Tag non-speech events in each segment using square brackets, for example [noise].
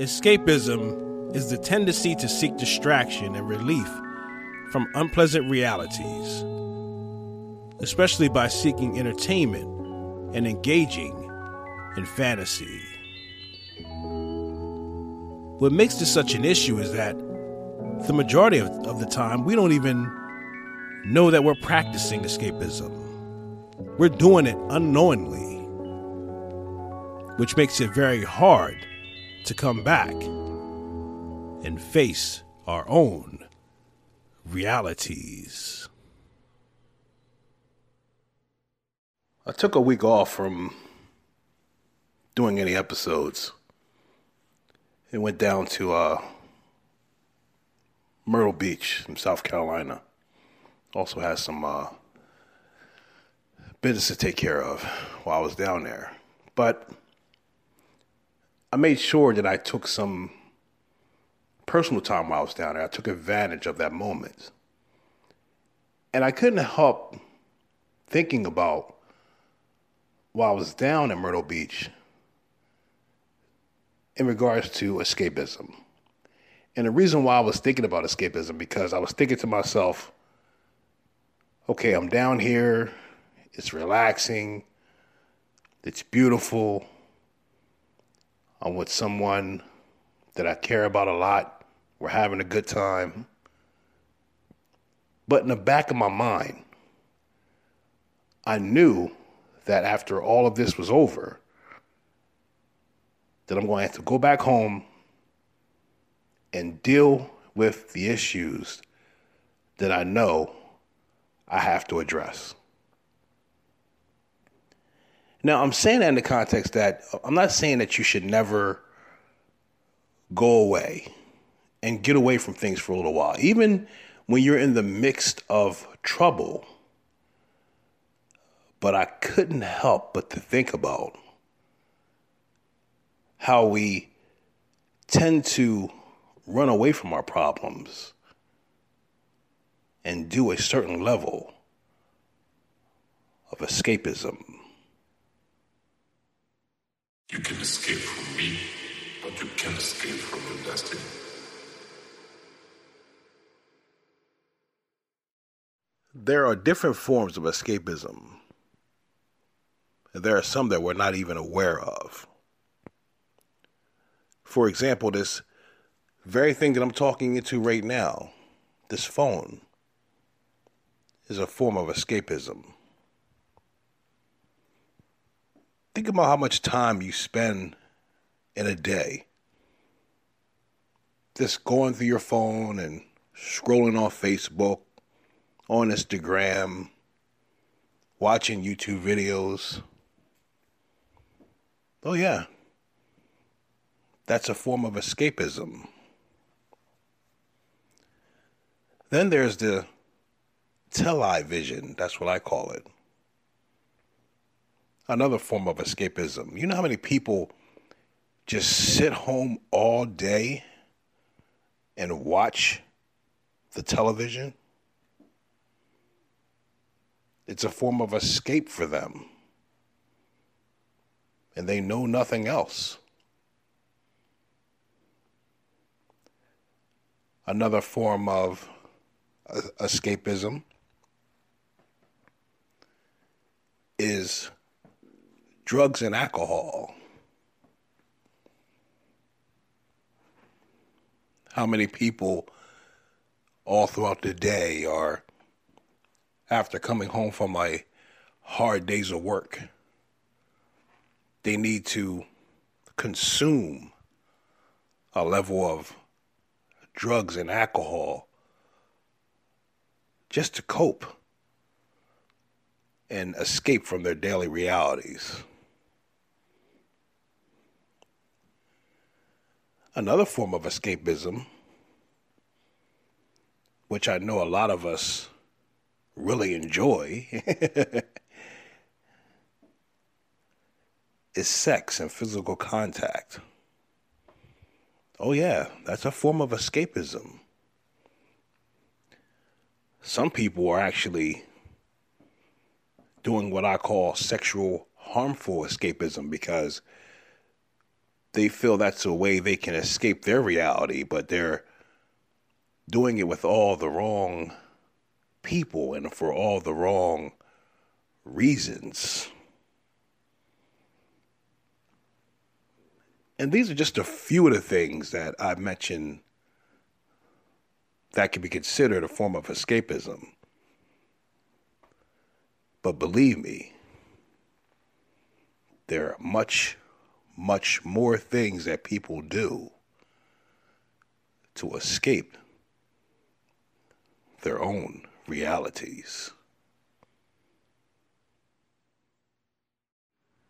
Escapism is the tendency to seek distraction and relief from unpleasant realities, especially by seeking entertainment and engaging in fantasy. What makes this such an issue is that the majority of, of the time we don't even know that we're practicing escapism. We're doing it unknowingly, which makes it very hard to come back and face our own realities. I took a week off from doing any episodes. It went down to uh, Myrtle Beach in South Carolina. Also has some uh, business to take care of while I was down there. But I made sure that I took some personal time while I was down there. I took advantage of that moment. And I couldn't help thinking about while I was down in Myrtle Beach in regards to escapism. And the reason why I was thinking about escapism because I was thinking to myself, okay, I'm down here, it's relaxing, it's beautiful. I'm with someone that I care about a lot. We're having a good time. But in the back of my mind, I knew that after all of this was over, that I'm going to have to go back home and deal with the issues that I know I have to address. Now, I'm saying that in the context that I'm not saying that you should never go away and get away from things for a little while, even when you're in the midst of trouble. But I couldn't help but to think about how we tend to run away from our problems and do a certain level of escapism. You can escape from me, but you can't escape from your destiny. There are different forms of escapism. And there are some that we're not even aware of. For example, this very thing that I'm talking into right now, this phone, is a form of escapism. Think about how much time you spend in a day just going through your phone and scrolling on Facebook, on Instagram, watching YouTube videos. Oh, yeah. That's a form of escapism. Then there's the television. That's what I call it. Another form of escapism. You know how many people just sit home all day and watch the television? It's a form of escape for them. And they know nothing else. Another form of escapism is drugs and alcohol. How many people all throughout the day are, after coming home from my hard days of work, they need to consume a level of drugs and alcohol just to cope and escape from their daily realities. Another form of escapism, which I know a lot of us really enjoy, [laughs] is sex and physical contact. Oh, yeah, that's a form of escapism some people are actually doing what I call sexual harmful escapism because they feel that's a way they can escape their reality, but they're doing it with all the wrong people and for all the wrong reasons. And these are just a few of the things that I've mentioned that can be considered a form of escapism. But believe me, there are much, much more things that people do to escape their own realities.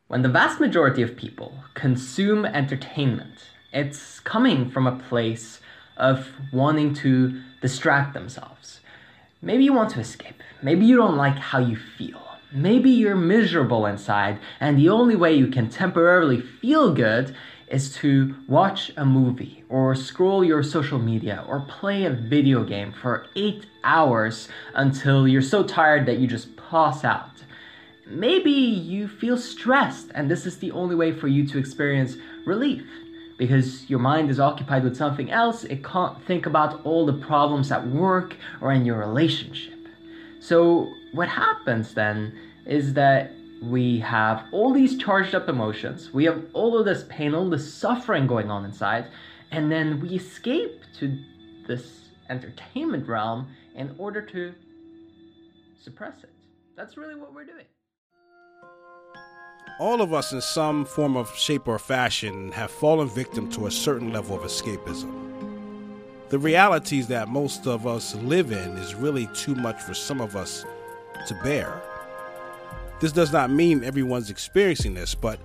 When the vast majority of people consume entertainment, it's coming from a place of wanting to distract themselves. Maybe you want to escape. Maybe you don't like how you feel. Maybe you're miserable inside, and the only way you can temporarily feel good is to watch a movie or scroll your social media or play a video game for eight hours until you're so tired that you just pass out. Maybe you feel stressed, and this is the only way for you to experience relief because your mind is occupied with something else. It can't think about all the problems at work or in your relationship. So, what happens then is that we have all these charged up emotions, we have all of this pain, all this suffering going on inside, and then we escape to this entertainment realm in order to suppress it. That's really what we're doing. All of us, in some form of shape or fashion, have fallen victim to a certain level of escapism. The realities that most of us live in is really too much for some of us to bear. This does not mean everyone's experiencing this, but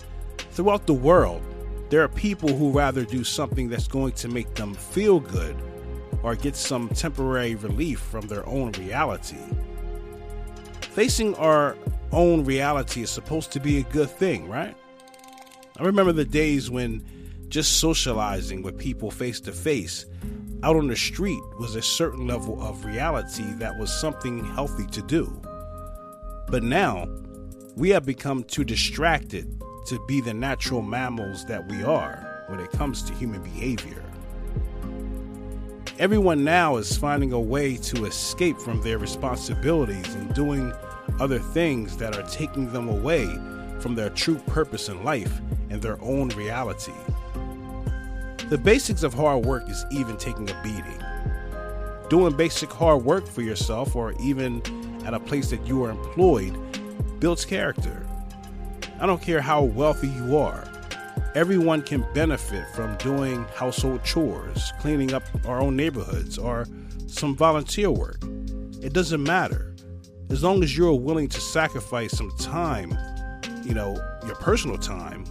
throughout the world, there are people who rather do something that's going to make them feel good or get some temporary relief from their own reality. Facing our own reality is supposed to be a good thing, right? I remember the days when just socializing with people face to face out on the street was a certain level of reality that was something healthy to do. But now, we have become too distracted to be the natural mammals that we are when it comes to human behavior. Everyone now is finding a way to escape from their responsibilities and doing other things that are taking them away from their true purpose in life and their own reality. The basics of hard work is even taking a beating. Doing basic hard work for yourself or even at a place that you are employed builds character. I don't care how wealthy you are. Everyone can benefit from doing household chores, cleaning up our own neighborhoods, or some volunteer work. It doesn't matter. As long as you're willing to sacrifice some time, you know, your personal time,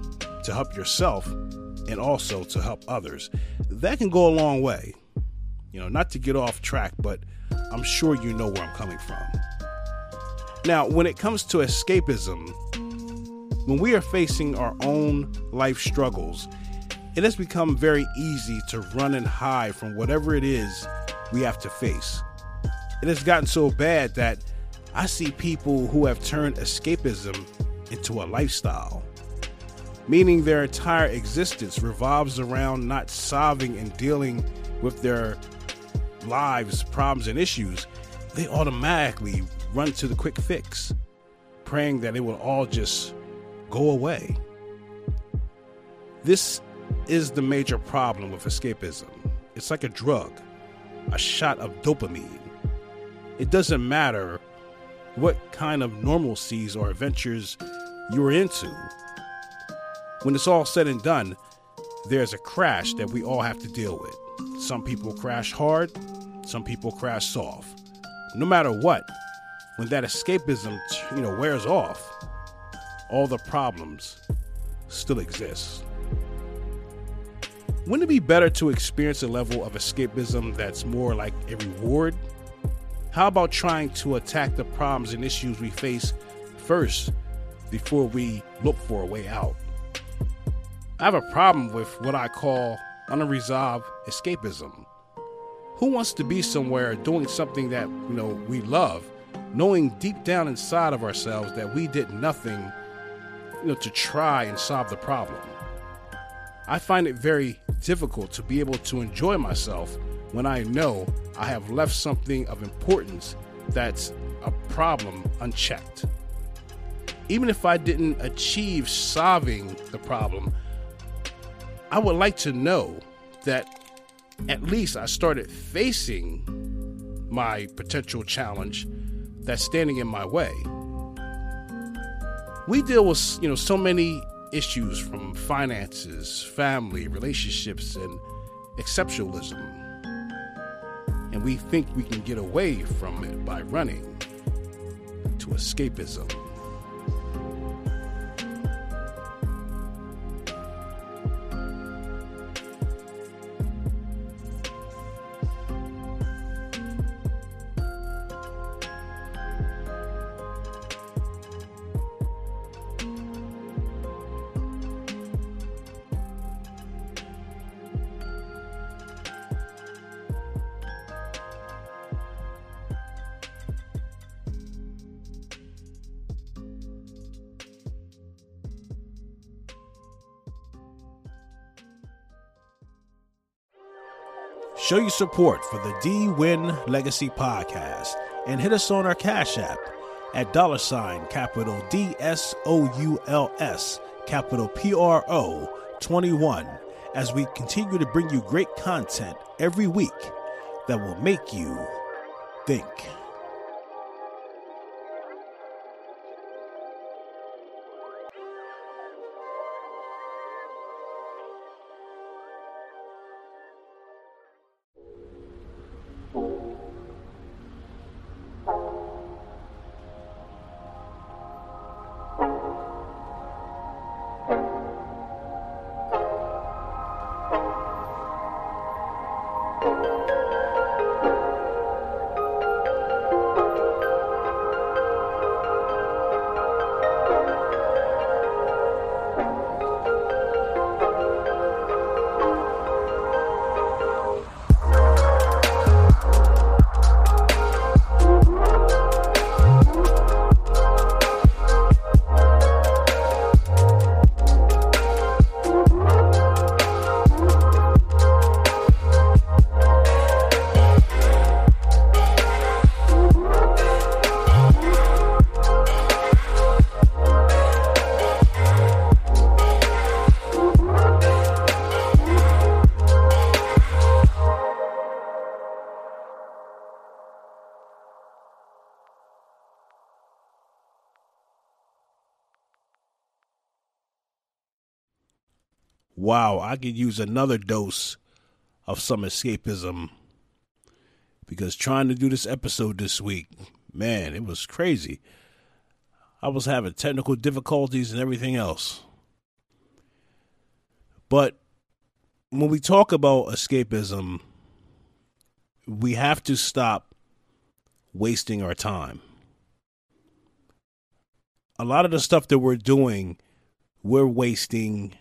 to help yourself and also to help others, that can go a long way. You know, not to get off track, but I'm sure you know where I'm coming from. Now, when it comes to escapism, when we are facing our own life struggles, it has become very easy to run and hide from whatever it is we have to face. It has gotten so bad that I see people who have turned escapism into a lifestyle, meaning their entire existence revolves around not solving and dealing with their lives, problems, and issues. They automatically run to the quick fix, praying that it will all just go away. This is the major problem with escapism. It's like a drug, a shot of dopamine. It doesn't matter what kind of normalcies or adventures you're into. When it's all said and done, there's a crash that we all have to deal with. Some people crash hard, some people crash soft. No matter what, when that escapism, you know, wears off, all the problems still exist. Wouldn't it be better to experience a level of escapism that's more like a reward? How about trying to attack the problems and issues we face first before we look for a way out? I have a problem with what I call unresolved escapism. Who wants to be somewhere doing something that, you know, we love knowing deep down inside of ourselves that we did nothing you know, to try and solve the problem. I find it very difficult to be able to enjoy myself when I know I have left something of importance that's a problem unchecked. Even if I didn't achieve solving the problem, I would like to know that at least I started facing my potential challenge that's standing in my way. We deal with, you know, so many issues from finances, family, relationships, and exceptionalism. And we think we can get away from it by running to escapism. Show your support for the D Win Legacy Podcast and hit us on our Cash App at dollar sign capital D S O U L S capital P R O 21 as we continue to bring you great content every week that will make you think. Wow, I could use another dose of some escapism because trying to do this episode this week, man, it was crazy. I was having technical difficulties and everything else. But when we talk about escapism, we have to stop wasting our time. A lot of the stuff that we're doing, we're wasting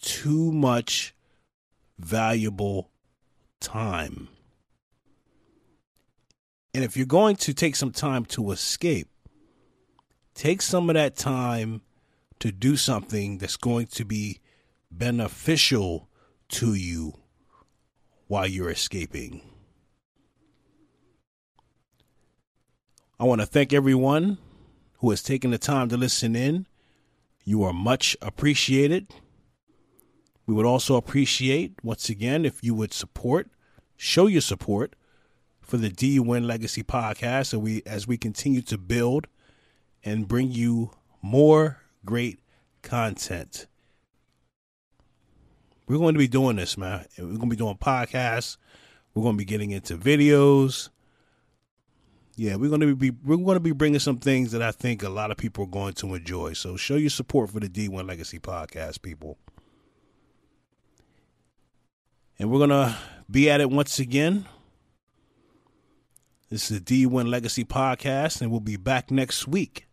too much valuable time. And if you're going to take some time to escape, take some of that time to do something that's going to be beneficial to you while you're escaping. I want to thank everyone who has taken the time to listen in. You are much appreciated. We would also appreciate, once again, if you would support, show your support for the D Win Legacy podcast, and we as we continue to build and bring you more great content. We're going to be doing this, man. We're going to be doing podcasts. We're going to be getting into videos. Yeah, we're going to be we're going to be bringing some things that I think a lot of people are going to enjoy. So show your support for the D1 Legacy podcast, people. And we're going to be at it once again. This is the D1 Legacy Podcast, and we'll be back next week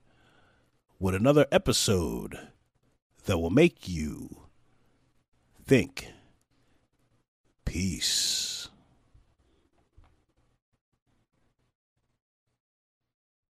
with another episode that will make you think. Peace.